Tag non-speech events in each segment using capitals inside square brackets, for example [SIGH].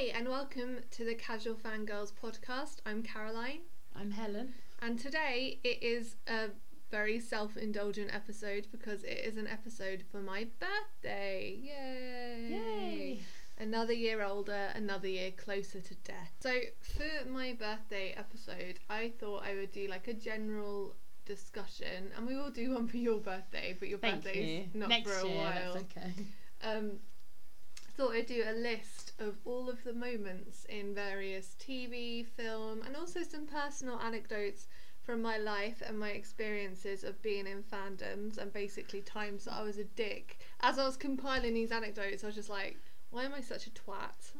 Hi, and welcome to the Casual Fangirls podcast. I'm Caroline, I'm Helen. and today it is a very self indulgent episode because it is an episode for my birthday. Yay! Yay! Another year older, another year closer to death. So, for my birthday episode, I thought I would do like a general discussion, and we will do one for your birthday, but your Thank birthday's you. not Next for a year, while. that's okay. um, thought I'd do a list of all of the moments in various TV, film, and also some personal anecdotes from my life and my experiences of being in fandoms and basically times that I was a dick. As I was compiling these anecdotes, I was just like, why am I such a twat?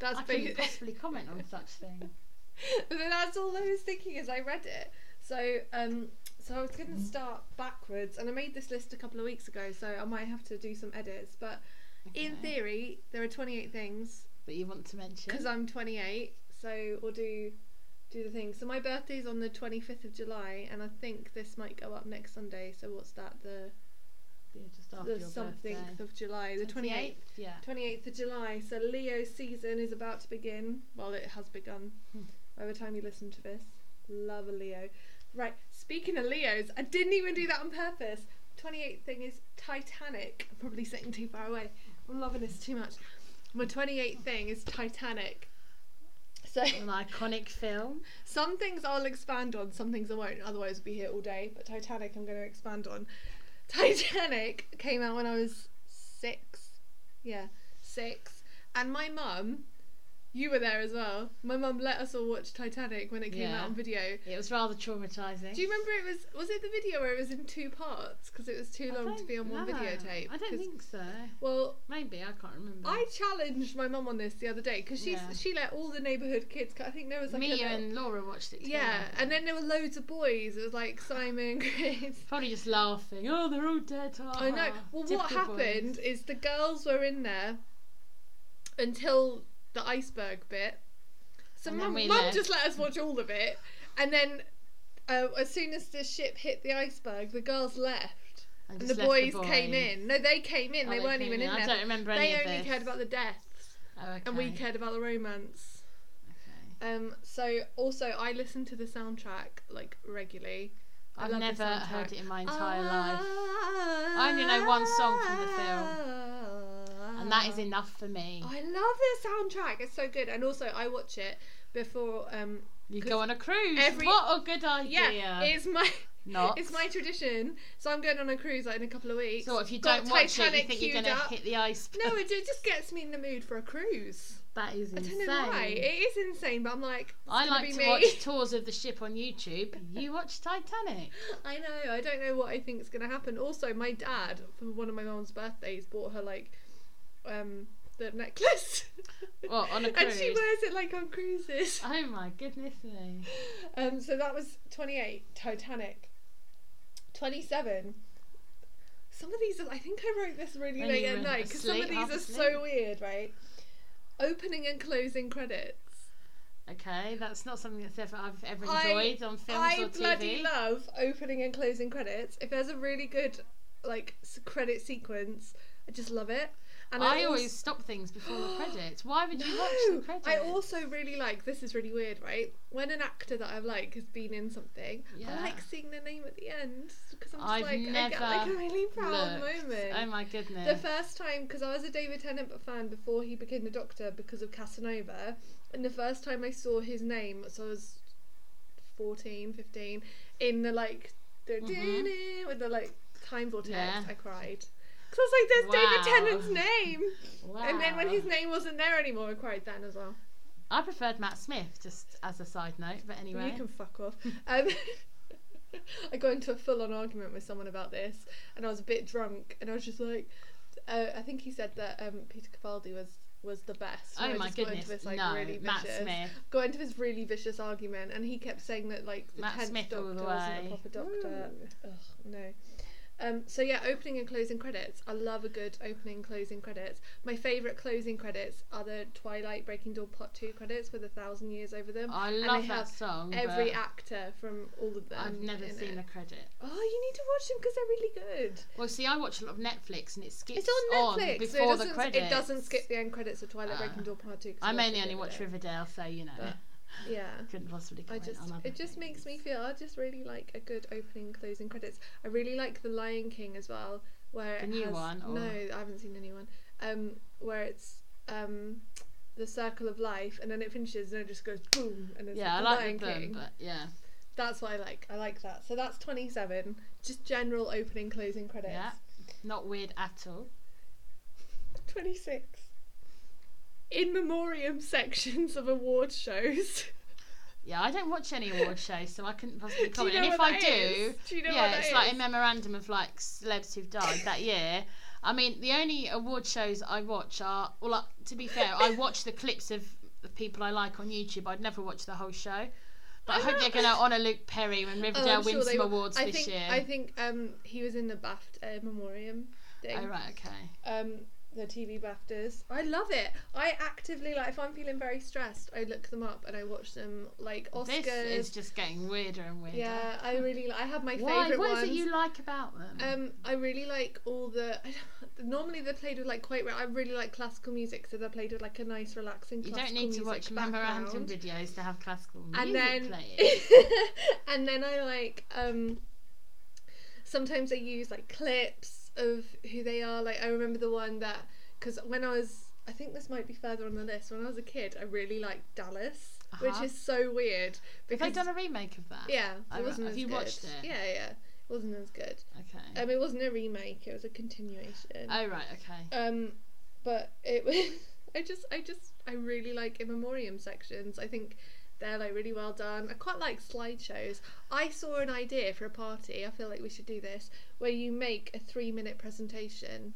That's I couldn't possibly comment on such thing. [LAUGHS] but that's all I was thinking as I read it. So, um, so I was going to start backwards, and I made this list a couple of weeks ago, so I might have to do some edits. But in theory, there are 28 things That you want to mention? because I'm 28. So we'll do do the thing. So my birthday's on the 25th of July, and I think this might go up next Sunday. So what's that? The Yeah, just after the something of July, the 28th. Yeah. 28th of July. So Leo season is about to begin. Well, it has begun. Hmm. By the time you listen to this, love a Leo. Right. Speaking of Leos, I didn't even do that on purpose. 28th thing is Titanic. I'm probably sitting too far away. I'm loving this too much. My 28th thing is Titanic. So An iconic film. some things I'll expand on, some things I won't. Otherwise, we'll be here all day. But Titanic, I'm going to expand on. [LAUGHS] Titanic came out when I was six. Yeah, six. And my mum, you were there as well. My mum let us all watch Titanic when it came Yeah. out on video. It was rather traumatizing. Do you remember it was was it the video where it was in two parts because it was too I long to don't be on one know. videotape? I don't 'Cause- think so. Well, Maybe I can't remember. I challenged my mum on this the other day because she Yeah. she let all the neighbourhood kids. I think there was like a Me little- and Laura watched it. Together. yeah, and then there were loads of boys. It was like Simon, Chris. [LAUGHS] probably just laughing. Oh, they're all dead. I know. ah." Well, what happened is the girls were in there until the iceberg bit. So And then mum, we mum left. just let us watch all of it, and then uh, as soon as the ship hit the iceberg, the girls left, and, just the left boys, came in. No, they came in. Oh, they, weren't came even in I there. don't remember any They of only this. cared about the deaths, Oh, okay. and we cared about the romance. Okay. Um, so also I listen to the soundtrack like regularly. I I've love the never soundtrack. heard it in my entire life. I only know one song from the film, And that is enough for me. I love the soundtrack. It's so good. And also, I watch it before. Um, You go on a cruise. every- what a good idea. yeah, it's my Not. it's my tradition. So I'm going on a cruise like in a couple of weeks. So if you Got don't watch it, you think you're going to hit the ice. No, it, it just gets me in the mood for a cruise. that is insane. I don't know why. It is insane, but I'm like, I like to me. watch [LAUGHS] tours of the ship on YouTube. You watch Titanic. I know. I don't know what I think is going to happen. Also, my dad, for one of my mom's birthdays, bought her like um the necklace. [LAUGHS] What, on a and she wears it like on cruises. Oh my goodness me. Um, so that was 28, Titanic. 27. Some of these, are, I think I wrote this really When late at night because some of these are so weird, right? Opening and closing credits. Okay, that's not something that's ever I've ever I- enjoyed on films I or TV. I bloody love opening and closing credits. If there's a really good like credit sequence, I just love it. And I als- always stop things before the credits. Why would you watch the [GASPS] credits? I also really like this is really weird, right? When an actor that I like has been in something, I like seeing their name at the end because I'm just I've like I get like a really proud Looked. moment. Oh my goodness. The first time, because I was a David Tennant fan before he became the Doctor because of Casanova, and the first time I saw his name, so I was 14, 15, in the like, the Mhm. with the like time vortex, Yeah. I cried. Because I was like, there's Wow. David Tennant's name! wow. And then when his name wasn't there anymore, I cried then as well. I preferred Matt Smith, just as a side note. But anyway, You can fuck off. Um, [LAUGHS] I got into a full on argument with someone about this, and I was a bit drunk, and I was just like, uh, I think he said that um, Peter Capaldi was was the best. oh I my just got goodness, into this, like, no, really Matt vicious, Smith. Got into this really vicious argument, and he kept saying that like the Matt tenth Smith Doctor the wasn't way. a proper Doctor. Ugh, no. Um, so yeah, opening and closing credits. I love a good opening and closing credits. My favourite closing credits are the Twilight Breaking Dawn Part Two credits with a thousand years over them. I And love they that have song. Every actor from all of them. I've never seen it. a credit. Oh, you need to watch them because they're really good. Well, see, I watch a lot of Netflix and it skips It's on Netflix. so before it the doesn't, credits. It doesn't skip the end credits of Twilight Ah. Breaking Dawn Part Two. I mainly only watch. Riverdale, so you know, But- Yeah. [LAUGHS] couldn't possibly I just it just makes me feel I just really like a good opening closing credits. I really like The Lion King as well, where The it new has, one, or- No, I haven't seen the new one. Um, where it's um, the circle of life, and then it finishes and it just goes boom, and it's Yeah, I The like Lion them, King. but yeah, That's what I like. I like that. So that's twenty seven. Just general opening closing credits. yeah, not weird at all. Twenty six. In memoriam sections of award shows. Yeah, I don't watch any award shows, so I couldn't possibly Do you comment. know and if I do, is? Do you know yeah, it's like a memorandum of like celebs who've died that year. I mean, the only award shows I watch are, well, like, to be fair, I watch the clips of the people I like on YouTube. I'd never watch the whole show. But I, I hope they're going to honour Luke Perry when Oh, Riverdale I'm sure wins some will. awards I this think, year. I think um, he was in the BAFTA memoriam thing. Oh, right, okay. Um, the TV BAFTAs. I love it. I actively like if I'm feeling very stressed, I look them up and I watch them like Oscars. This is just getting weirder and weirder. yeah, I really. li- I have my Why? favorite What ones. is it you like about them? Um, I really like all the. [LAUGHS] normally they're played with like quite. I really like classical music, so they're played with like a nice, relaxing. you don't need to watch memorandum videos to have classical music and then playing. [LAUGHS] and then I like um sometimes I use like clips of who they are like I remember the one that because when I was I think this might be further on the list when I was a kid I really liked Dallas which Uh-huh. is so weird Have because they done a remake of that? yeah it right. wasn't Have you good. watched it? yeah yeah it wasn't as good Okay. um it wasn't a remake it was a continuation oh right. Okay. um, but it was. [LAUGHS] I just, I just, I really like in memoriam sections. I think they're like really well done. I quite like slideshows. I saw an idea for a party. I feel like we should do this, where you make a three-minute presentation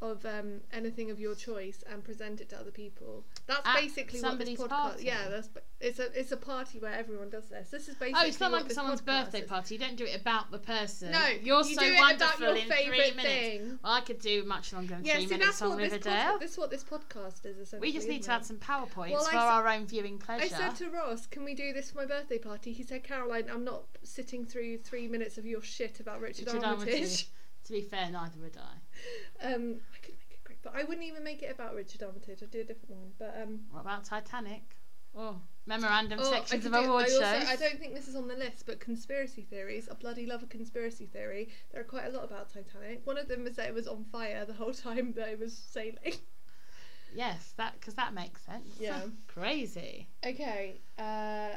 of um, anything of your choice and present it to other people. That's At basically what this podcast. party? Yeah, that's it's a it's a party where everyone does this. This is basically. Oh, it's not like someone's birthday is. party. You don't do it about the person. No, you're you so do it wonderful about your in three favourite minutes. thing. Well, I could do much longer than Yeah, three see, minutes that's on what this, Riverdale. pod- this is what this podcast is essentially. we just need to add some powerpoints Well, for our own viewing pleasure. I said to Ross, "Can we do this for my birthday party?" He said, "Caroline, I'm not sitting through three minutes of your shit about Richard, Richard Armitage." Armitage. [LAUGHS] to be fair, neither would I. [LAUGHS] um, I could make it great, but I wouldn't even make it about Richard Armitage. I'd do a different one. But um, What about Titanic? Oh, memorandum oh, sections of do- award I shows. also, I don't think this is on the list, but conspiracy theories. I bloody love a conspiracy theory. There are quite a lot about Titanic. One of them is that it was on fire the whole [LAUGHS] time that it was sailing. Yes, that because that makes sense. Yeah. Crazy. Okay. Uh,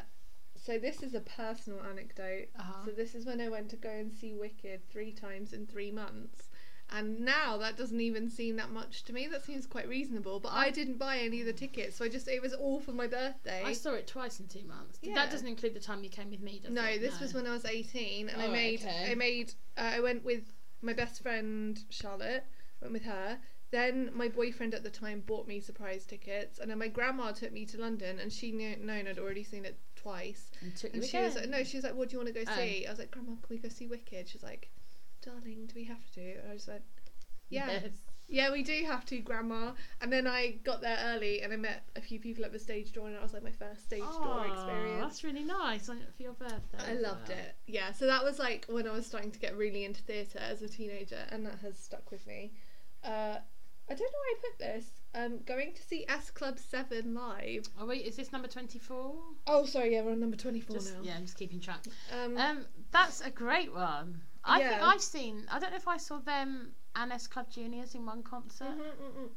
so this is a personal anecdote. Uh-huh. So this is when I went to go and see Wicked three times in three months. And now that doesn't even seem that much to me. That seems quite reasonable. But I didn't buy any of the tickets, so I just it was all for my birthday. I saw it twice in two months. Yeah. That doesn't include the time you came with me, does no, it? No, this was when I was eighteen, and I Oh, made okay. I made uh, I went with my best friend Charlotte. Went with her. Then my boyfriend at the time bought me surprise tickets, and then my grandma took me to London, and she knew known I'd already seen it twice. And took And she was like, no, she was like, what do you want to go Oh. see? I was like, Grandma, can we go see Wicked? She's like, darling, do we have to? And I just went, yeah, Yes. yeah, we do have to, Grandma. And then I got there early and I met a few people at the stage door, and that was like my first stage door experience. That's really nice for your birthday. I loved well. it. Yeah, so that was like when I was starting to get really into theatre as a teenager, and that has stuck with me. Uh, I don't know why I put this. Um, going to see S Club Seven live. Oh wait, is this number twenty-four? Oh, sorry, yeah, we're on number twenty-four Just, now. yeah, I'm just keeping track. Um, Um, that's a great one. I think I've seen. I don't know if I saw them and S Club Juniors in one concert. mhm, mhm.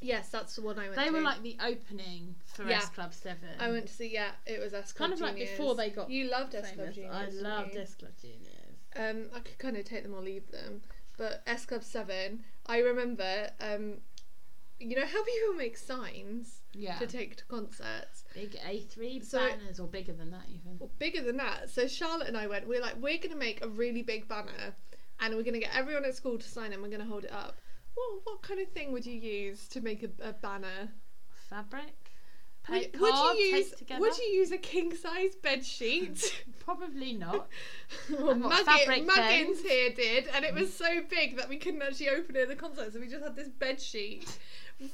Yes, that's the one I went They to. were like the opening for Yeah. S Club Seven. I went to see. Yeah, it was S Club kind of like before they got You loved S Club. Juniors. I loved? S Club Juniors. Um, I could kind of take them or leave them, but S Club Seven. I remember. Um, you know how people make signs Yeah, to take to concerts. big A3 So- banners or bigger than that even. Well, bigger than that. So Charlotte and I went. We're like, we're gonna make a really big banner, and we're gonna get everyone at school to sign it. and We're gonna hold it up. What what kind of thing would you use to make a, a banner? Fabric, paint would you use together. would you use a king size bed sheet? [LAUGHS] Probably not. [LAUGHS] well, Muggin, Muggins here did, and it was [LAUGHS] so big that we couldn't actually open it at the concert, so we just had this bed sheet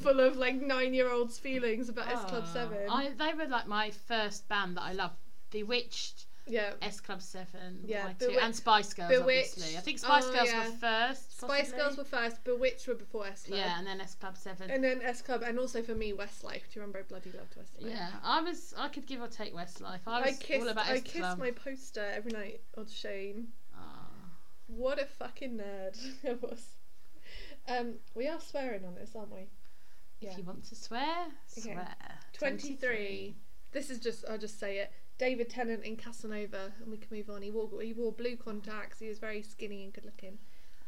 full of like nine year olds' feelings about S Club Oh. Seven. I, they were like my first band that I loved. Bewitched, yeah. S Club Seven, Yeah, Bewitched- and Spice Girls. Bewitched. Obviously, I think Spice Oh, Girls yeah. were first. Spice. Girls were first, Bewitched were before S Club. Yeah, and then S Club Seven. And then S Club, and also for me, Westlife. Do you remember I bloody loved Westlife? yeah, I was. I could give or take Westlife. I I kissed, all about I kissed Club. my poster every night on Shane. Ah. What a fucking nerd [LAUGHS] I was. Um, we are swearing on this, aren't we? If Yeah. you want to swear, Okay. swear. 23. This is just, I'll just say it. David Tennant in Casanova, and we can move on. He wore, he wore blue contacts, he was very skinny and good looking.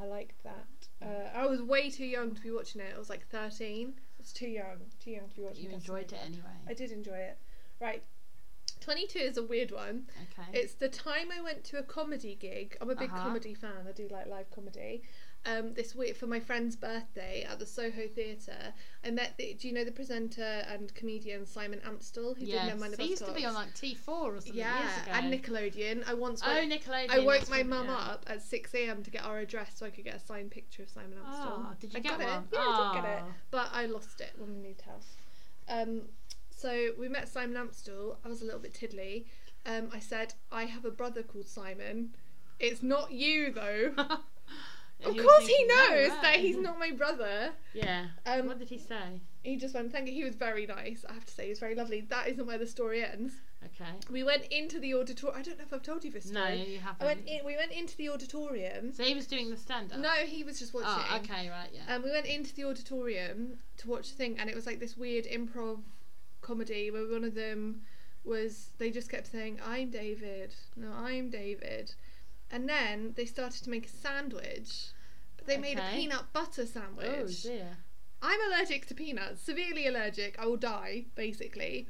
I liked that. Uh, I was way too young to be watching it. I was like 13. I was too young, too young to be watching You enjoyed it anyway. I did enjoy it. Right. 22 is a weird one. Okay. It's the time I went to a comedy gig. I'm a big Uh-huh. comedy fan. I do like live comedy. Um, this week for my friend's birthday at the Soho Theatre, I met. The, do you know the presenter and comedian Simon Amstell who yes. did Never Mind the he used to be on like T4 or something yeah, years ago. and Nickelodeon. I once Oh, Nickelodeon. I woke my mum yeah. up at six a.m. to get our address so I could get a signed picture of Simon Amstell. Oh, did you I get got it. one? Yeah, I did get it Oh. but I lost it when we moved house. Um, so we met Simon Amstell. I was a little bit tiddly. Um, I said, I have a brother called Simon. It's not you though. [LAUGHS] Of he course he thinking, no knows way. that he's [LAUGHS] not my brother. Yeah. Um, what did he say? he just went, thank you. He was very nice. I have to say, he was very lovely. That isn't where the story ends. Okay. We went into the auditorium. I don't know if I've told you this story. No, you haven't. I went in. We went into the auditorium. So he was doing the stand up. No, he was just watching. Oh, okay, right, yeah. Um, we went into the auditorium to watch the thing, and it was like this weird improv comedy where one of them was they just kept saying, "I'm David," no, "I'm David," and then they started to make a sandwich. But they made a peanut butter sandwich. oh dear. I'm allergic to peanuts, severely allergic. I will die, basically.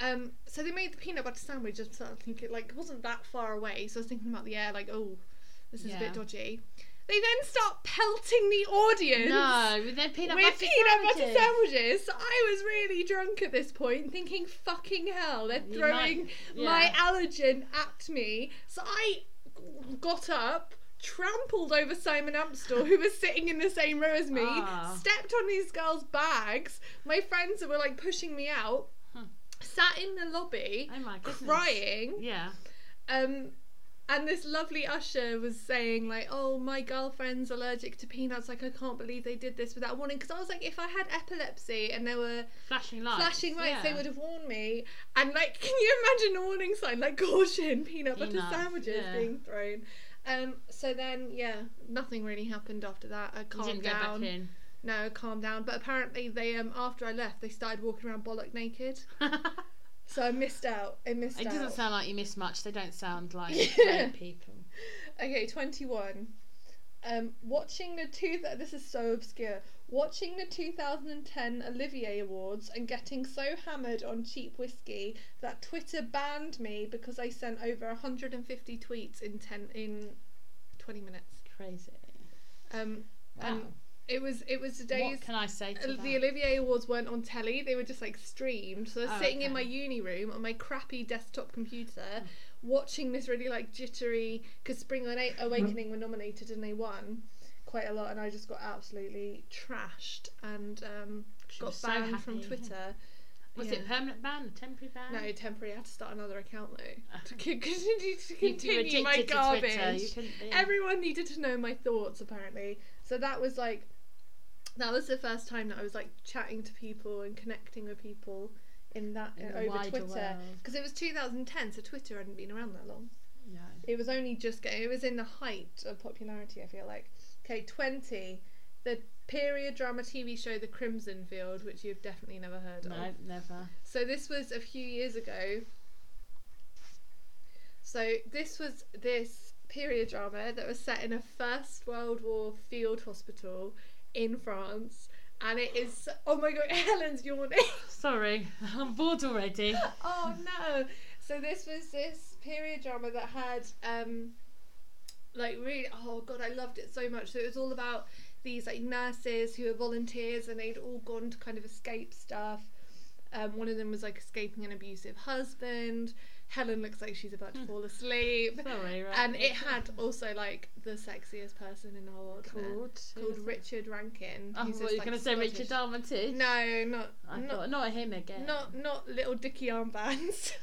Um, so they made the peanut butter sandwich. Just started thinking, like, it wasn't that far away. So I was thinking about the air, like, oh, this is a bit dodgy. They then start pelting the audience No, with their peanut with butter peanut butter sandwiches. sandwiches. So I was really drunk at this point, thinking, "Fucking hell, they're You throwing might- my allergen at me." So I got up, trampled over Simon Amstell, who was sitting in the same row as me, Ah. stepped on these girls' bags. My friends were like pushing me out. Huh. Sat in the lobby, Oh crying. Yeah. Um, and this lovely usher was saying like, "Oh, my girlfriend's allergic to peanuts. Like, I can't believe they did this without warning." Because I was like, if I had epilepsy and there were Flashing lights. flashing lights, yeah. they would have warned me. And like, [LAUGHS] can you imagine a warning sign like caution, peanut butter sandwiches yeah. being thrown? Um, so then, yeah, nothing really happened after that. I calmed down. back in. No, calmed down. But apparently, they um after I left, they started walking around bollock naked. [LAUGHS] So I missed out. I missed it out. doesn't sound like you miss much. They don't sound like [LAUGHS] great people. Okay, 21. Um, watching the two. this is so obscure. Watching the 2010 Olivier Awards and getting so hammered on cheap whiskey that Twitter banned me because I sent over 150 tweets in 10 in 20 minutes. Crazy. Um, Wow. and it was it was the days. what can I say to uh? The Olivier Awards weren't on telly; they were just like streamed. So I was Oh, sitting in my uni room on my crappy desktop computer, Hmm. watching this really like jittery. Because Spring Awa- Awakening were nominated and they won quite a lot, and I just got absolutely trashed and um, got was so banned from. Twitter. Was Yeah. it permanent ban or temporary ban? No, temporary. I had to start another account though to c- [LAUGHS] continue to You- you were continue my to garbage. Be. Everyone needed to know my thoughts apparently. So that was like that was the first time that I was like chatting to people and connecting with people in that In the over Twitter because it was 2010 so Twitter hadn't been around that long. No. It was only just getting it was in the height of popularity I feel like. Okay, 20 the period drama TV show The Crimson Field which you've definitely never heard of. No, never. So this was a few years ago. So this was this period drama that was set in a First World War field hospital in France, and it is oh my god, [LAUGHS] Helen's yawning. Sorry, I'm bored already. [LAUGHS] oh no! So this was this period drama that had um like really oh god I loved it so much. So it was all about these like nurses who were volunteers and they'd all gone to kind of escape stuff. Um, one of them was like escaping an abusive husband. Helen looks like she's about to fall asleep. Sorry, right. And it had also like the sexiest person in the whole world called called Richard Rankin. I who's thought you were like, going to say Richard Armitage. No, not I not thought not him again. not not little Dicky armbands. [LAUGHS]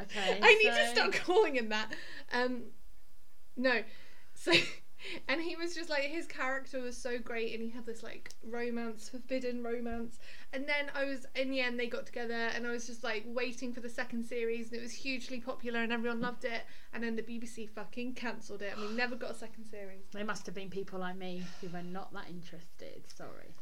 Okay, [LAUGHS] I need to stop calling him that. Um, no, so [LAUGHS] like his character was so great, and he had this like romance, forbidden romance. And then I was in the end they got together, and I was just like waiting for the second series, and it was hugely popular, and everyone loved it. And then the BBC fucking cancelled it, and we never got a second series. They must have been people like me who were not that interested. Sorry.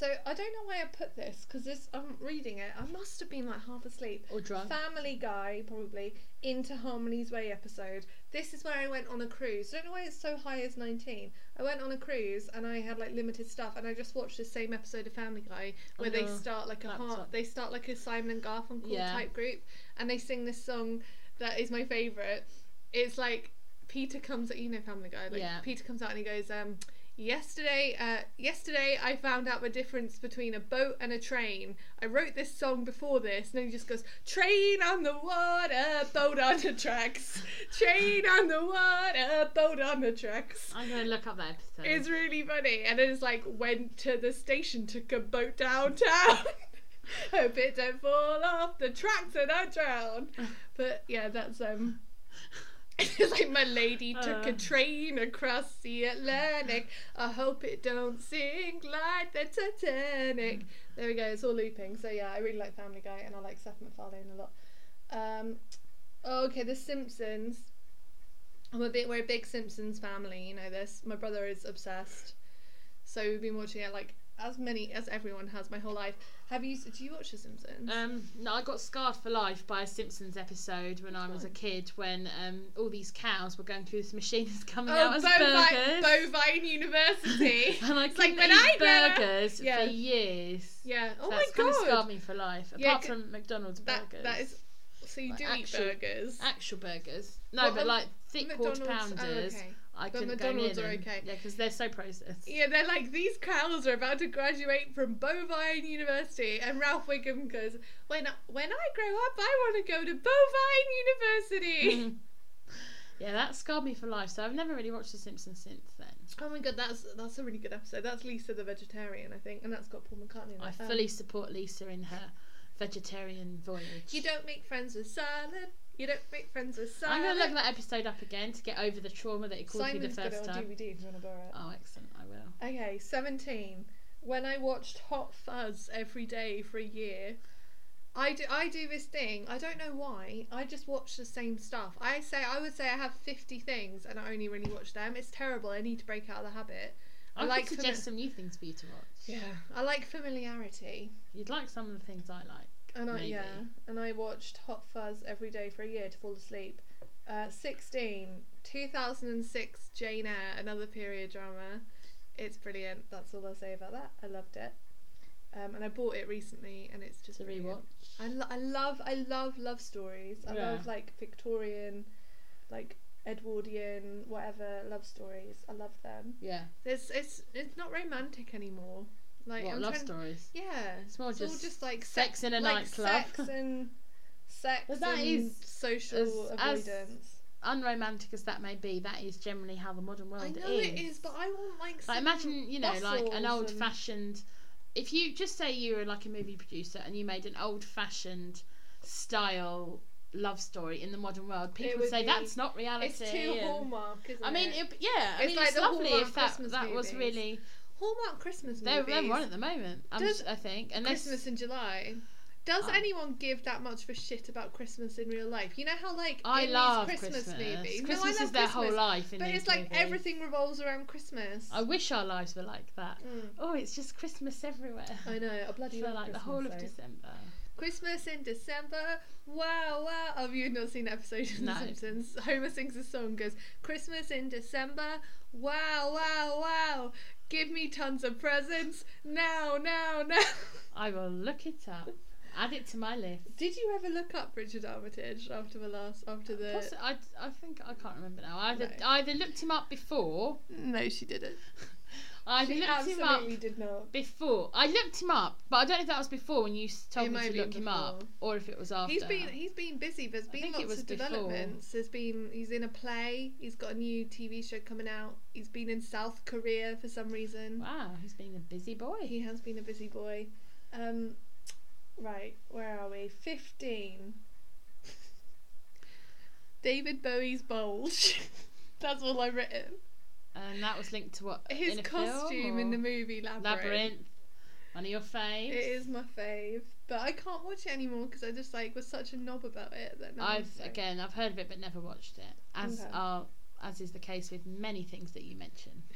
So I don't know why I put this because this I'm reading it. I must have been like half asleep. Or drunk. Family Guy, probably, into Harmony's Way episode. This is where I went on a cruise. I don't know why it's so high as 19. I went on a cruise and I had like limited stuff and I just watched the same episode of Family Guy where they start like a heart, they start like a Simon and Garfunkel Yeah. type group and they sing this song that is my favourite. It's like Peter comes, out you know Family Guy, like Yeah. Peter comes out and he goes, um, Yesterday, uh, yesterday I found out the difference between a boat and a train. I wrote this song before this, and then he just goes, "Train on the water, boat on the tracks. Train on the water, boat on the tracks." I'm to look up that episode. It's really funny, and it's like went to the station, took a boat downtown. [LAUGHS] Hope it don't fall off the tracks and I drown. But yeah, that's um. [LAUGHS] It's like my lady took a Uh. train across the Atlantic. I hope it don't sink like the Titanic. There we go. It's all looping. So yeah, I really like Family Guy, and I like Seth MacFarlane a lot. Um, okay, The Simpsons. I'm a bit. We're a big Simpsons family. You know this. My brother is obsessed. So we've been watching it like as many as everyone has my whole life. Have you? Do you watch The Simpsons? Um, no, I got scarred for life by a Simpsons episode when I was a kid. When um, all these cows were going through this machine that's coming oh, out as bovine, burgers. bovine University. [LAUGHS] and I like couldn't when eat I burgers Yeah. for years. yeah. Oh so my that's god. scarred me for life. Apart c- from McDonald's That burgers. that is. So you Like do actual- eat burgers. actual burgers. No, but um, like thick quarter McDonald's- oh, pounders. okay. I But McDonald's are okay. Yeah, because they're so processed. Yeah, they're like these cows are about to graduate from Bovine University, and Ralph Wiggum goes, "When when I grow up, I want to go to Bovine University." [LAUGHS] yeah, that scarred me for life. So I've never really watched The Simpsons since then. oh my god, that's that's a really good episode. That's Lisa the vegetarian, I think, and that's got Paul McCartney in. I Um, fully support Lisa in her vegetarian voyage. You don't make friends with salad. You don't make friends with salad. I'm gonna look that episode up again to get over the trauma that it caused me Simon's the got it first on time. DVD if you want to borrow it. Oh, excellent! I will. Okay, 17. When I watched Hot Fuzz every day for a year, I do, I do this thing. I don't know why. I just watch the same stuff. I say I would say I have 50 things and I only really watch them. It's terrible. I need to break out of the habit. I, I like could fami- suggest some new things for you to watch. Yeah. I like familiarity. You'd like some of the things I like. And I Maybe. yeah, and I watched Hot Fuzz every day for a year to fall asleep. Uh, 16, 2006 Jane Eyre, another period drama. It's brilliant. That's all I'll say about that. I loved it. Um, and I bought it recently, and it's just To brilliant. rewatch. I, lo- I love I love love stories. I Yeah. love like Victorian, like Edwardian, whatever love stories. I love them. Yeah. It's it's it's not romantic anymore. Like what I'm love trying- stories? Yeah, It's more all just just like sex in a like nightclub. sex [LAUGHS] and sex But that and is social as- as- avoidance. Unromantic as that may be, that is generally how the modern world is. I know is. it is, but I want like. Like imagine, you know, like an old-fashioned. If you just say you were like a movie producer and you made an old fashioned style love story in the modern world, people would say be- that's not reality. It's too hallmark, isn't I mean, it? yeah, I It's mean, like it's lovely if that Christmas that was really. Hallmark Christmas They're, movies. they're on at the moment. I'm Does s- I think, unless Christmas in July. Does Oh. anyone give that much of a shit about Christmas in real life? You know how like I in love these Christmas, Christmas. movies, Christmas no, I is love their Christmas, whole life in but these it's like movies. everything revolves around Christmas. I wish our lives were like that. Mm. Oh, it's just Christmas everywhere. I know, I bloody For love like the Christmas, whole of though. December. Christmas in December. Wow, wow. Have you not seen that episode of No. Simpsons? [LAUGHS] Homer sings a song, goes, Christmas in December. Wow, wow, wow. Give me tons of presents. Now, now, now. I will look it up. Add it to my list. Did you ever look up Richard Armitage after the last, after the. Possi- I, I think I can't remember now. I either, No. I either looked him up before. No, she didn't. I she looked him up did not. before. I looked him up, but I don't know if that was before when you s- told It me might to have look been him up, or if it was after. He's been he's been busy. There's I been think it lots was of before. developments. There's been he's in a play. He's got a new TV show coming out. He's been in South Korea for some reason. Wow, he's been a busy boy. He has been a busy boy. Um, right, where are we? Fifteen. [LAUGHS] David Bowie's bulge. [LAUGHS] That's all I've written. And that was linked to what? His in costume in the movie Labyrinth. Labyrinth. One of your faves. It is my fave, but I can't watch it anymore because I just like was such a knob about it that I'm I've again, I've heard of it but never watched it. As Okay. are as is the case with many things that you mention. [LAUGHS]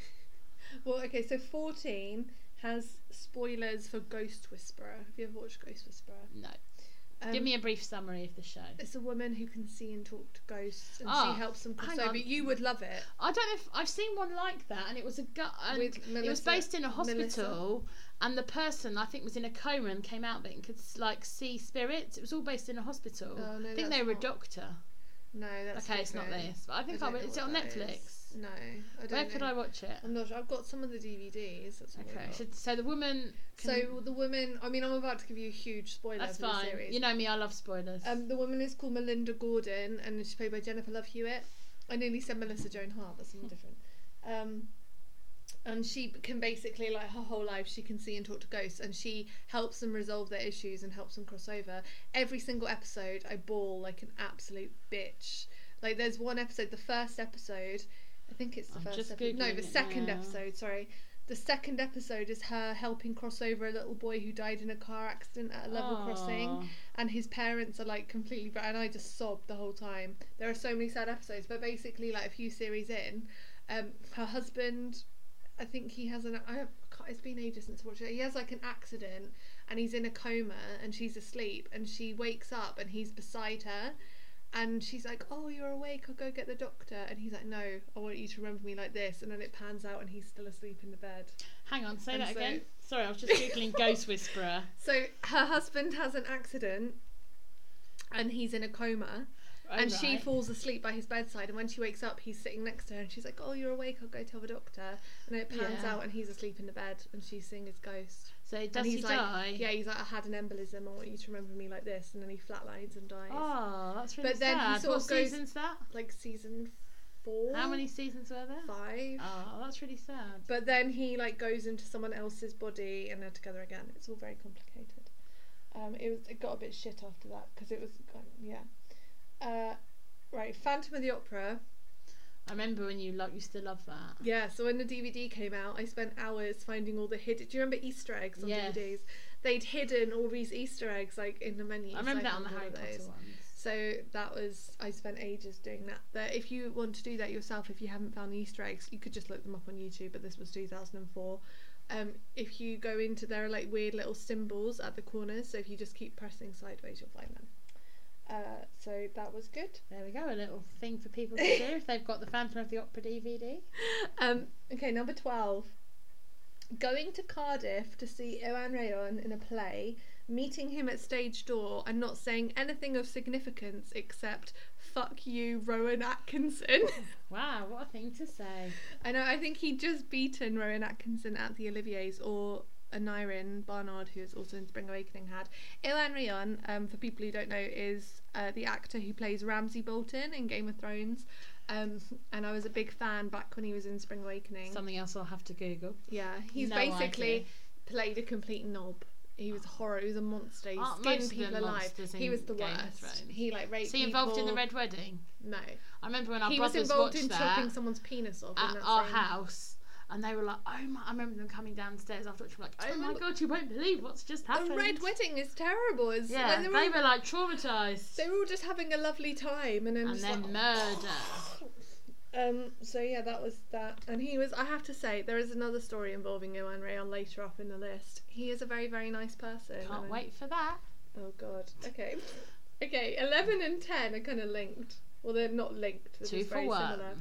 Well, okay, so 14 has spoilers for Ghost Whisperer. Have you ever watched Ghost Whisperer? No. Um, Give me a brief summary of the show. It's a woman who can see and talk to ghosts, and Ah, she helps them cross over. on. You would love it. I don't know if I've seen one like that, and it was a gut. It was based in a Melissa. hospital, and the person I think was in a coma and came out of it and could like see spirits. It was all based in a hospital. Oh, no, I think they were a doctor. No, that's okay, it's not this, but I think I, would. Is it on Netflix? is. No, I don't Where know. could I watch it? I'm not sure. I've got some of the DVDs. That's Okay, so, so the woman. So the woman, I mean, I'm about to give you a huge spoiler that's for the fine. series. You know me, I love spoilers. Um, the woman is called Melinda Gordon, and she's played by Jennifer Love Hewitt. I nearly said Melissa Joan Hart. That's something [LAUGHS] different. Um, and she can basically, like her whole life, she can see and talk to ghosts, and she helps them resolve their issues and helps them cross over. Every single episode, I bawl like an absolute bitch. Like there's one episode, the first episode, I think it's the I'm first episode. No, the second now. episode. Sorry. The second episode is her helping cross over a little boy who died in a car accident at a level crossing and his parents are like completely bra- and I just sobbed the whole time. There are so many sad episodes, but basically like a few series in, um, her husband, I think he has an. I, it's been ages since I watched it. He has like an accident and he's in a coma and she's asleep and she wakes up and he's beside her. And she's like, "Oh, you're awake. I'll go get the doctor." And he's like, "No, I want you to remember me like this." And then it pans out, and he's still asleep in the bed. Hang on, say And that so- again. Sorry, I was just [LAUGHS] googling Ghost Whisperer. So her husband has an accident, and he's in a coma. And she falls asleep by his bedside and when she wakes up he's sitting next to her and she's like oh you're awake i'll go tell the doctor and it pans Yeah. out and he's asleep in the bed and she's seeing his ghost So does and he like die? yeah he's like i had an embolism i want you to remember me like this and then he flatlines and dies Oh, that's really But then he sad. sort what of goes- season's that? like season four How many seasons were there? five Oh, that's really sad. but then he like goes into someone else's body and they're together again it's all very complicated um it was it got a bit shit after that because it was yeah uh right phantom of the opera I remember when you like used to love that. Yeah, so when the DVD came out, I spent hours finding all the hidden. Do you remember Easter eggs on Yes. DVDs? They'd hidden all these Easter eggs like in the menu. I remember that on the Harry Potter ones. So that was I spent ages doing that. But if you want to do that yourself, if you haven't found the Easter eggs, you could just look them up on YouTube. But this was 2004. Um, if you go into there are like weird little symbols at the corners. So if you just keep pressing sideways, you'll find them. Uh, so that was good. There we go, a little thing for people to do [LAUGHS] if they've got the Phantom of the Opera DVD. Um, okay, number 12. Going to Cardiff to see Iwan Rheon in a play, meeting him at stage door and not saying anything of significance except fuck you, Rowan Atkinson. [LAUGHS] Wow, what a thing to say. I know, I think he'd just beaten Rowan Atkinson at the Olivier's or Aneurin Barnard, who is also in Spring Awakening, had. Iwan Rheon, um, for people who don't know, is uh, the actor who plays Ramsay Bolton in Game of Thrones. Um, and I was a big fan back when he was in Spring Awakening. Something else I'll have to Google. Yeah, he's No basically idea. played a complete knob. He was horror. He was a monster. He Aren't skinned most of them people alive. He was the worst. He like raped Is he involved in the people. Red Wedding? No, I remember when our he was brothers involved watched in that chopping someone's penis off. in at our house, and they were like, "Oh my!" I remember them coming downstairs after like, "Oh my god, you won't believe what's just A happened." red wedding is terrible. It's, Yeah, when they they, were, were like traumatized, they were all just having a lovely time, and then and then like, murder. [GASPS] Um. So yeah, that was that, and he was. I have to say, there is another story involving Iwan Rheon later up in the list. He is a very, very nice person. Can't wait for that. Oh God. Okay. [LAUGHS] Okay. Eleven and ten are kind of linked. Well, they're not linked. They're Two for very one. similar.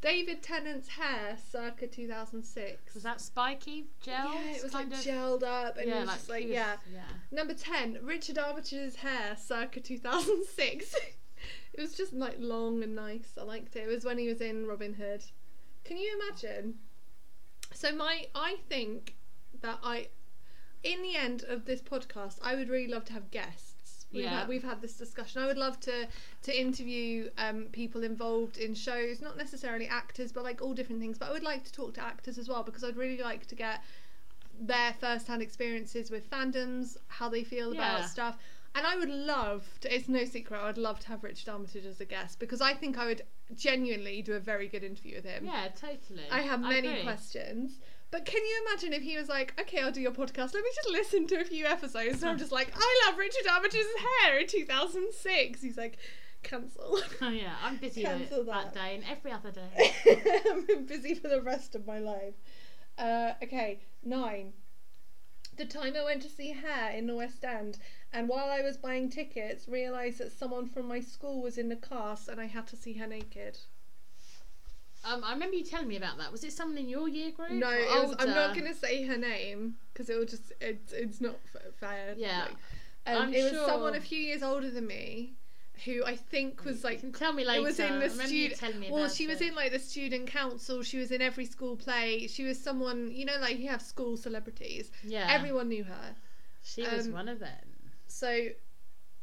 David Tennant's hair, circa 2006. Was that spiky gel? Yeah, it was like of, gelled up, and yeah, it was like, just like was- yeah. yeah. Number 10, Richard Armitage's hair, circa 2006. [LAUGHS] it was just like long and nice. I liked it. It was when he was in Robin Hood. Can you imagine So my I think that I in the end of this podcast I would really love to have guests. We've, Yeah. had, we've had this discussion. I would love to to interview um, people involved in shows, not necessarily actors, but like all different things. But I would like to talk to actors as well because I'd really like to get their first-hand experiences with fandoms, how they feel Yeah. about stuff. And I would love to, it's no secret, I'd love to have Richard Armitage as a guest because I think I would genuinely do a very good interview with him. Yeah, totally. I have many agree. questions. But can you imagine if he was like, okay, I'll do your podcast. Let me just listen to a few episodes. And I'm just like, I love Richard Armitage's hair in 2006. He's like, cancel. Oh yeah, I'm busy Cancel that. that day and every other day. [LAUGHS] I'm busy for the rest of my life. Uh, okay, nine. The time I went to see Hair in the West End, and while I was buying tickets, realised that someone from my school was in the cast and I had to see her naked. Um, I remember you telling me about that. Was it someone in your year group? No, it was, I'm not going to say her name because it will just it's it's not f- fair. Yeah. like, um, it was sure- someone a few years older than me, who I think was like tell me later. it was in the student. telling me Well, she was it. in like the student council. She was in every school play. She was someone you know, like you have school celebrities. Yeah, Everyone knew her. she was um, one of them. So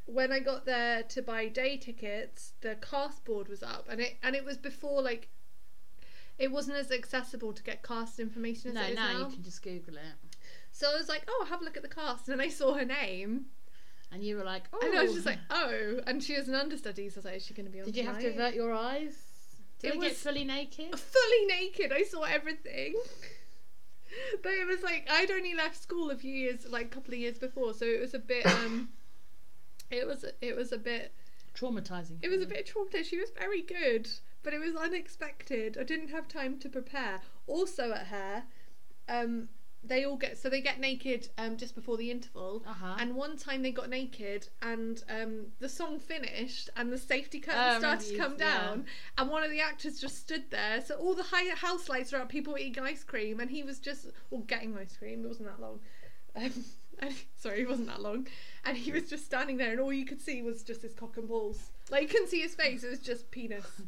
when I got there to buy day tickets, the cast board was up, and it and it was before like. It wasn't as accessible to get cast information as No, it is now now. you can just Google it, So I was like, "Oh, have a look at the cast," and then I saw her name, and you were like, "Oh." and I was just like, "Oh!" And she was an understudy, so I was like, "Is she going to be on?" Did you have to avert your eyes? Did It it, get fully naked? fully naked. I saw everything. [LAUGHS] But it was like I'd only left school a few years, like a couple of years before, so it was a bit. um [COUGHS] It was it was a bit Traumatizing. it was a bit traumatizing. She was very good, but it was unexpected. I didn't have time to prepare. Also at hair, um, they all get so they get naked um just before the interval. Uh huh. And one time they got naked, and um, the song finished, and the safety curtain I started to come you- yeah. down, and one of the actors just stood there. So all the high house lights are up, people were eating ice cream, and he was just well getting ice cream. It wasn't that long. Um, [LAUGHS] and, sorry, it wasn't that long, and he was just standing there, and all you could see was just his cock and balls. Like you couldn't see his face; it was just penis.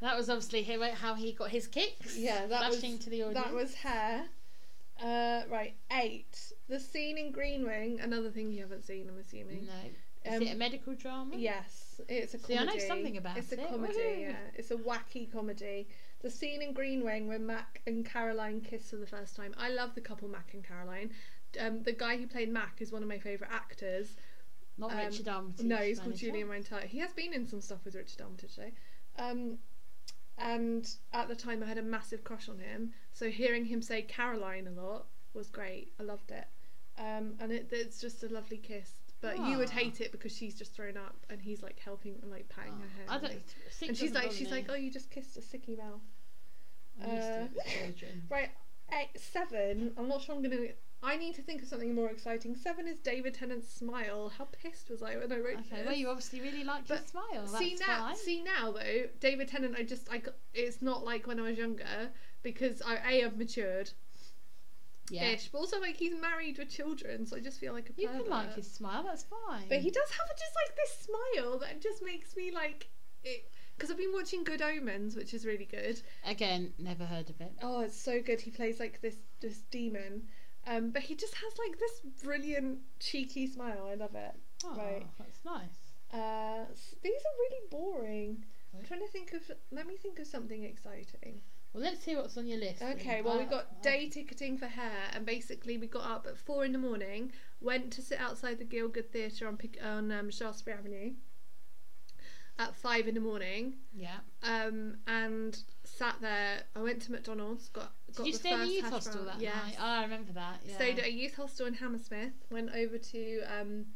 That was obviously him, how he got his kicks. Yeah, that was to the audience. that was hair. Uh, right, eight. The scene in Green Wing, another thing you haven't seen, I'm assuming. No. Is Um, it a medical drama? Yes, it's a See, I comedy. know something about it. it's a comedy, Woohoo. yeah. It's a wacky comedy. The scene in Green Wing when Mac and Caroline kiss for the first time. I love the couple Mac and Caroline. Um, the guy who played Mac is one of my favourite actors. Not Um, Richard Armitage. No, he's called Julian chance? He has been in some stuff with Richard Armitage though. Um, and at the time, I had a massive crush on him. So hearing him say Caroline a lot was great. I loved it. Um, and it, it's just a lovely kiss. But you would Ah. hate it because she's just thrown up and he's like helping and like patting her head. I and don't. and she's like, she's me. like, oh, you just kissed a sicky mouth. I'm used to uh, it with children. [LAUGHS] Right, eight, seven. I'm not sure I'm gonna. I need to think of something more exciting. Seven is David Tennant's smile. How pissed was I when I wrote that. Okay, this? well, you obviously really like his But smile. That's see now, fine. see now though, David Tennant. I just I it's not like when I was younger because I a have matured yeah. ish, but also like he's married with children, so I just feel like a You can like his smile. That's fine. But he does have just like this smile that just makes me like it. Because I've been watching Good Omens, which is really good. Again, never heard of it. Oh, it's so good. He plays like this this demon, um, but he just has like this brilliant cheeky smile. I love it. Oh, Right. that's nice. Uh, these are really boring. I'm trying to think of. Let me think of something exciting. Well, let's hear what's on your list. Okay, well, we got day ticketing for hair, and basically we got up at four in the morning, went to sit outside the Gielgud Theatre on on um, Shaftesbury Avenue at five in the morning, Yeah. um, and sat there. I went to McDonald's, got got Did you the stay in the first youth hash hostel brown. that Yes. night? Oh, I remember that. Yeah. Stayed at a youth hostel in Hammersmith. Went over to um,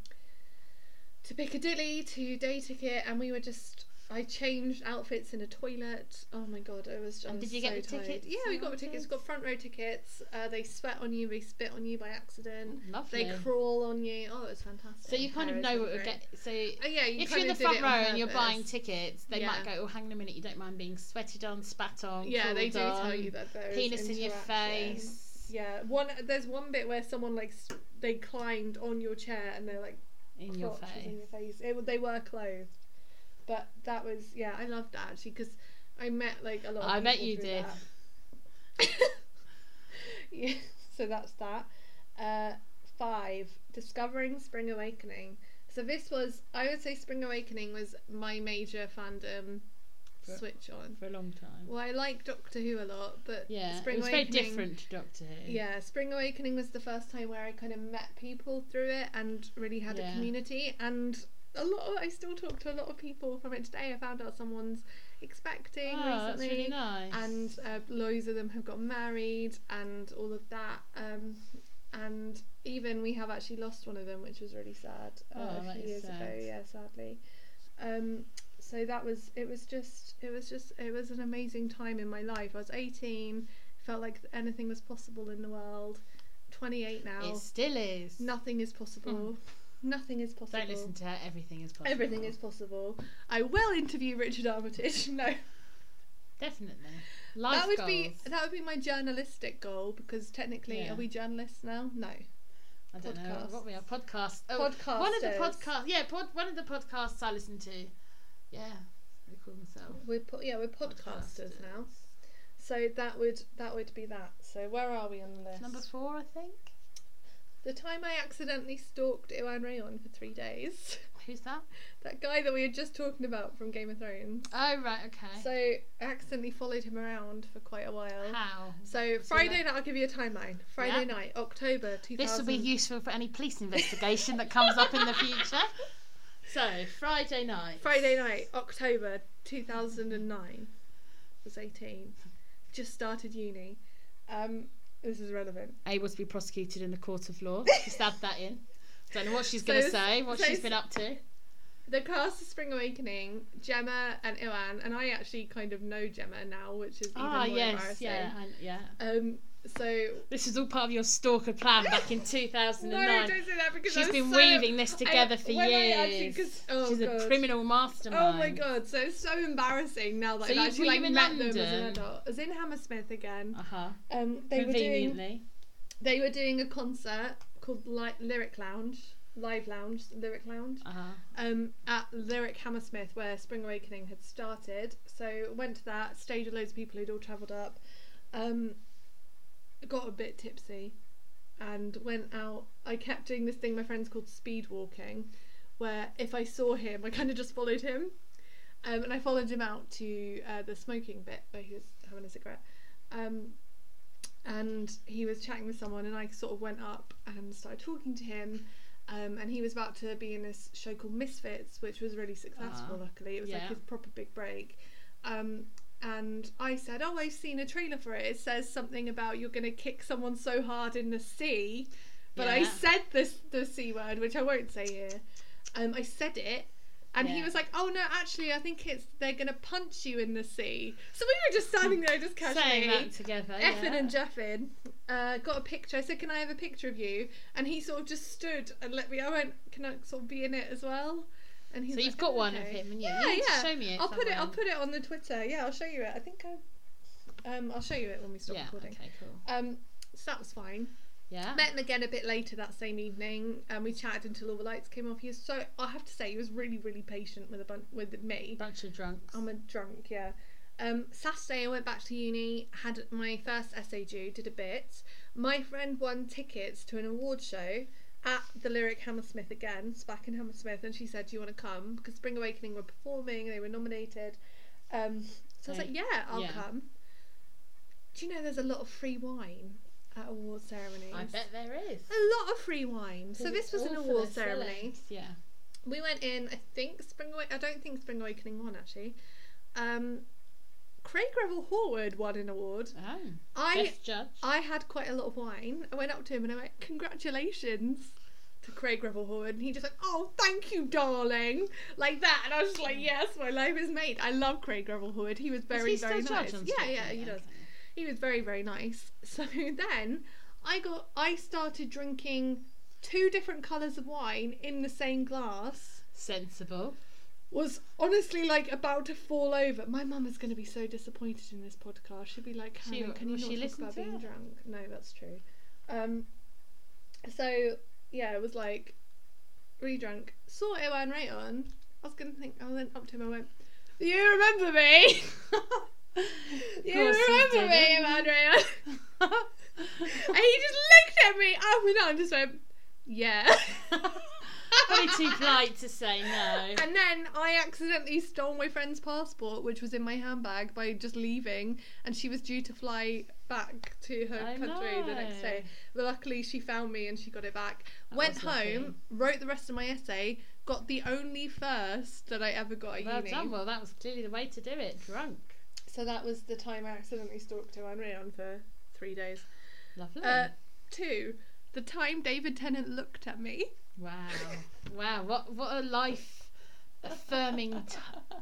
to Piccadilly to day ticket, and we were just. I changed outfits in a toilet. Oh my god, I was. just. And did you get the tired. tickets Yeah, we got the tickets. We Got front row tickets. Uh, they sweat on you. They spit on you by accident. Lovely. They crawl on you. Oh, it was fantastic. so you kind of know what would get. So Oh, yeah, you if you're in the front row and you're buying tickets, they might go, "Oh, hang on a minute, you don't mind being sweated on, spat on, Yeah, they do crawled tell on, you that there is penis in your face, Yeah, one. There's one bit where someone like they climbed on your chair and they're like in your face." in your face. It, they were clothed, but that was yeah. I loved that actually because I met like a lot. Of I bet people you through did. [LAUGHS] Yeah, so that's that. Uh, five, discovering Spring Awakening. So this was, I would say, Spring Awakening was my major fandom For- switch on. For a long time. Well, I like Doctor Who a lot, but Yeah, Spring it was very Awakening. different to Doctor Who. Yeah, Spring Awakening was the first time where I kind of met people through it and really had Yeah. a community. And a lot of, I still talk to a lot of people from it today. I found out someone's expecting Oh, that's recently really nice. and uh, loads of them have got married and all of that um, and even we have actually lost one of them which was really sad uh, Oh, a that few years ago. yeah sadly. Um, so that was it was just it was just it was an amazing time in my life. I was 18 felt like anything was possible in the world. 28 now. It still is. nothing is possible nothing is possible Don't listen to her. Everything is possible. everything is possible i will interview richard armitage [LAUGHS] no Definitely. Life that would goals. be that would be my journalistic goal because technically Yeah. are we journalists now? No. I don't know what we are. Podcast. Oh, one of the podcasts. Yeah, pod, one of the podcasts I listen to. Yeah, they call themselves We're po- yeah, we're podcasters now. So that would that would be that. So where are we on the list? Number four, I think. The time I accidentally stalked Iwan Rheon for three days. [LAUGHS] Who's that? that guy that we were just talking about from Game of Thrones. Oh right, okay. So I accidentally followed him around for quite a while. How? So So Friday that- night, I'll give you a timeline. Friday Yeah. night, October 2000. This will be useful for any police investigation that comes up in the future. [LAUGHS] So Friday night. Friday night, October 2009. Was 18. Just started uni. Um, this is relevant. Able to be prosecuted in the court of law. [LAUGHS] Just add that in. Don't know what she's going to say. What so she's been up to. The cast of Spring Awakening, Gemma and Iwan, and I actually kind of know Gemma now, which is even Ah more yes, embarrassing. yeah, and, yeah. Um, so This is all part of your stalker plan back in 2009. [LAUGHS] no, 2009. don't say that because She's I'm been so, weaving this together for years. actually- oh, She's God. a criminal mastermind. Oh my god! So it's so embarrassing now that So I've actually like met them as an adult. I was in Hammersmith again. Uh huh. Um, they were doing Conveniently. they were doing a concert called Li- Lyric Lounge, Live Lounge, Lyric Lounge. Uh huh. um, at Lyric Hammersmith where Spring Awakening had started. So went to that, stayed with loads of people who'd all travelled up, um, got a bit tipsy, and went out. I kept doing this thing my friends called speed walking, where if I saw him, I kind of just followed him, um, and I followed him out to uh, the smoking bit where he was having a cigarette. Um, and he was chatting with someone, and I sort of went up and started talking to him, um, and he was about to be in this show called Misfits, which was really successful. Ah, luckily, it was like yeah. his proper big break. Um, and I said, "Oh, I've seen a trailer for it. It says something about you're going to kick someone so hard in the sea." But I said this the c word, which I won't say here. Um, I said it, and he was like, "Oh no, actually, I think it's they're going to punch you in the sea." So we were just standing there, just casually Saying that together. effing yeah. and jeffing. Uh, got a picture. I said, "Can I have a picture of you?" And he sort of just stood and let me. I went, "Can I sort of be in it as well?" And he's So like, you've got "Oh, one of him, and you, Yeah, you yeah. show me it. I'll put it. I'll put it on the Twitter. Yeah, I'll show you it. I think I. Um, I'll show you it when we stop Yeah. recording. Okay. Cool. Um, so that was fine. Yeah. Met him again a bit later that same evening, and we chatted until all the lights came off. He was so. I have to say, he was really, really patient with a bun- with me. Bunch of drunks. I'm a drunk, yeah. Um, Saturday, I went back to uni, had my first essay due, did a bit. My friend won tickets to an award show at the Lyric Hammersmith again, it's back in Hammersmith, and she said, Do you want to come? Because Spring Awakening were performing, they were nominated. Um, so I was like, Yeah, I'll Yeah. come. Do you know there's a lot of free wine at award ceremonies? I bet there is. A lot of free wine. So this was an All for award the ceremony. celebs, Yeah. We went in, I think Spring Awakening. I don't think Spring Awakening won actually. Um, Craig Revel Horwood won an award. Oh. I Best judge. I had quite a lot of wine. I went up to him and I went, "Congratulations." To Craig Revel Horwood, and he just went, "Oh, thank you, darling," like that, and I was just like, "Yes, my life is made." I love Craig Revel Horwood. He was very, Does he very still nice. judge on Yeah, yeah, he does. okay. He was very, very nice. [LAUGHS] So then I got, I started drinking two different colours of wine in the same glass Sensible. Was honestly like about to fall over. My mum is going to be so disappointed in this podcast. She'll be like, She- can you not talk about to being it? drunk? No, that's true. Um, so yeah, it was like really drunk. Saw Iwan Rheon. I was gonna think. I went up to him. I went, "Do you remember me? [LAUGHS] you remember me. Iwan Rheon?" [LAUGHS] and he just looked at me up and down and just went, yeah. [LAUGHS] Probably too polite to say no. And then I accidentally stole my friend's passport, which was in my handbag, by just leaving, and she was due to fly back to her I country the next day. But luckily, she found me and she got it back. That Went was lucky. home, wrote the rest of my essay, got the only first that I ever got at Well uni. done. Well, that was clearly the way to do it. Drunk. So that was the time I accidentally stalked ran on for three days. Lovely. Uh, two, the time David Tennant looked at me. Wow. Wow. What what a life affirming t-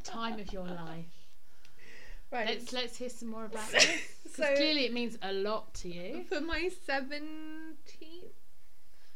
time of your life. Right. Let's let's hear some more about [LAUGHS] this. 'Cause So- clearly it means a lot to you. For my 17th,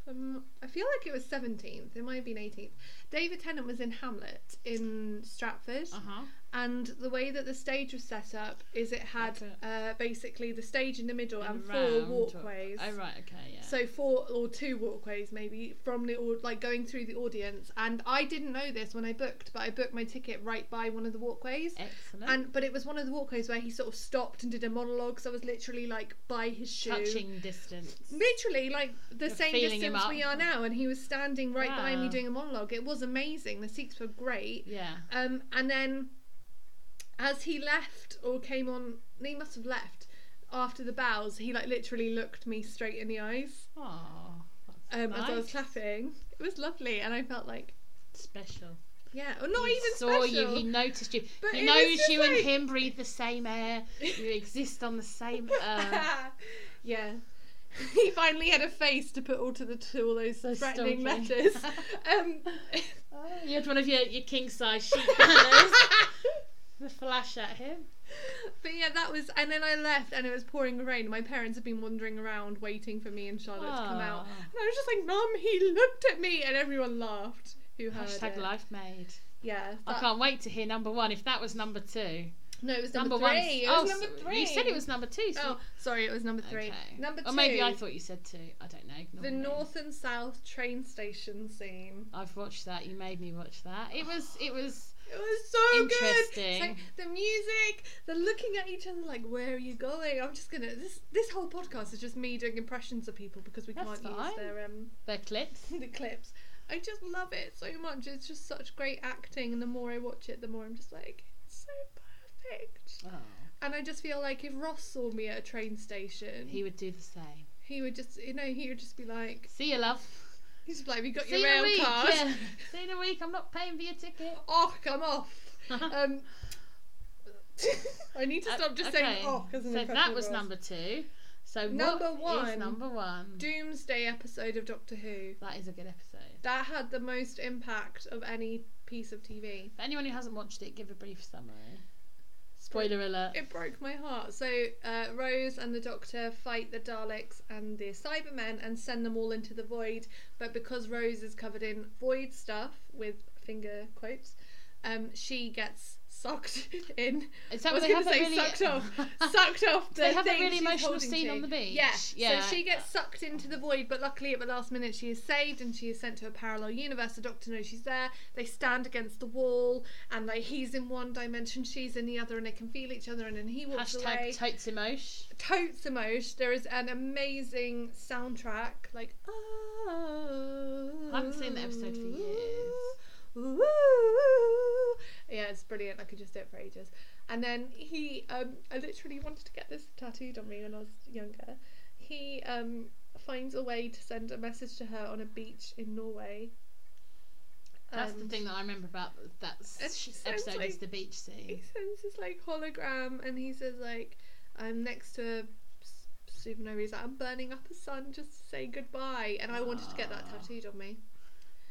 um, I feel like it was 17th, it might have been 18th. David Tennant was in Hamlet in Stratford, Uh huh. and the way that the stage was set up is it had uh, basically the stage in the middle and four Round or- walkways. Oh right. Okay. Yeah. So four or two walkways maybe from the au- like going through the audience, and I didn't know this when I booked, but I booked my ticket right by one of the walkways. Excellent. And but it was one of the walkways where he sort of stopped and did a monologue, so I was literally like by his shoe. touching distance. Literally, like the You're same distance we are now, and he was standing right by me doing a monologue. It was amazing. The seats were great. Yeah. Um, and then as he left or came on, he must have left after the bows. He like literally looked me straight in the eyes Oh. um, as I was clapping. It was lovely, and I felt like, Special. yeah, or not he even saw special. you. He noticed you. But he knows you and him breathe the same air. You exist on the same [LAUGHS] earth. yeah. [LAUGHS] He finally had a face to put all to the to all those So threatening stalking. letters. [LAUGHS] Um, [LAUGHS] you had one of your, your king size sheet cannons. the flash at him. but yeah, that was, and then I left, and it was pouring rain. My parents had been wandering around waiting for me and Charlotte to come out, and I was just like, "Mum, he looked at me," and everyone laughed. Who heard Hashtag it? life made. Yeah, I can't wait to hear number one. If that was number two, No, it was number, one. three. It oh, was number three. You said it was number two. So Oh, sorry, it was number three. Okay. Number two. Or maybe I thought you said two. I don't know. The north and south train station scene. I've watched that. You made me watch that. It was. It [SIGHS] was. It was so good. Interesting. It's like the music, the looking at each other like, "Where are you going?" I'm just gonna. This this whole podcast is just me doing impressions of people because we That's can't use their um their clips. [LAUGHS] the clips. I just love it so much. It's just such great acting, and the more I watch it, the more I'm just like, it's so perfect. Oh. And I just feel like if Ross saw me at a train station, He would do the same. he would just, you know, he would just be like, See you, love. he's just like, "Have you got See your you in a rail week. card?" Yeah. [LAUGHS] See you in a week. I'm not paying for your ticket. Oh, come off. [LAUGHS] um, [LAUGHS] I need to Uh, stop just okay. saying "oh" because So that was number two. So Number what is one. number one? Doomsday episode of Doctor Who. that is a good episode. That had the most impact of any piece of TV. For anyone who hasn't watched it, give a brief summary. Spoiler alert. It broke my heart. So uh, Rose and the Doctor fight the Daleks and the Cybermen and send them all into the void. But because Rose is covered in void stuff with finger quotes, um, she gets sucked in. I was going to say really sucked [LAUGHS] off, sucked off. The they have that thing really emotional scene to. on the beach? Yeah. Yeah. So she gets sucked into the void, but luckily at the last minute she is saved and she is sent to a parallel universe. The Doctor knows she's there. They stand against the wall, and like he's in one dimension, she's in the other, and they can feel each other. And then he walks away. Hashtag totes emotion. Totes emotion. There is an amazing soundtrack, like. oh. I haven't seen the episode for years. Ah. Ooh. Yeah, it's brilliant. I could just do it for ages. And then he, um, I literally wanted to get this tattooed on me when I was younger. He um, finds a way to send a message to her on a beach in Norway. That's the thing that I remember about that s- It sh- sounds episode is the beach scene. He sends this like hologram, and he says like, "I'm next to a supernova." He's like, "I'm burning up a sun just to say goodbye," and I wanted to get that tattooed on me.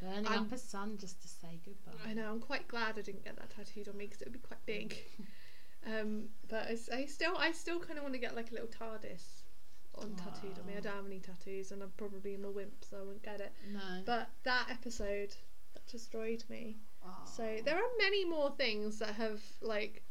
Burning I'm- up a sun just to say goodbye. I know. I'm quite glad I didn't get that tattooed on me because it would be quite big. [LAUGHS] um, but I, I still, I still kind of want to get like a little TARDIS on tattooed on me. I don't have any tattoos, and I'm probably am a wimp, so I won't get it. No. But that episode that destroyed me. So there are many more things that have like,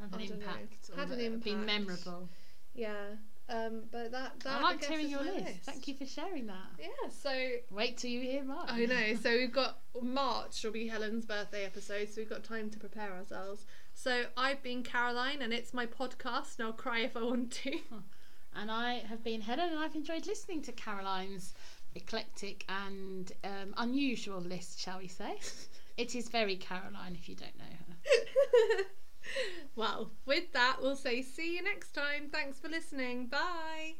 have an I don't know. impact. Had an have Been memorable. yeah. Um, but that, that I like hearing your list. list. Thank you for sharing that. Yeah. So wait till you hear March. I know. So we've got [LAUGHS] March will be Helen's birthday episode, so we've got time to prepare ourselves. So I've been Caroline, and it's my podcast, and I'll cry if I want to. [LAUGHS] And I have been Helen, and I've enjoyed listening to Caroline's eclectic and um, unusual list, shall we say? [LAUGHS] it is very Caroline, if you don't know her well, with that, we'll say see you next time. Thanks for listening. Bye.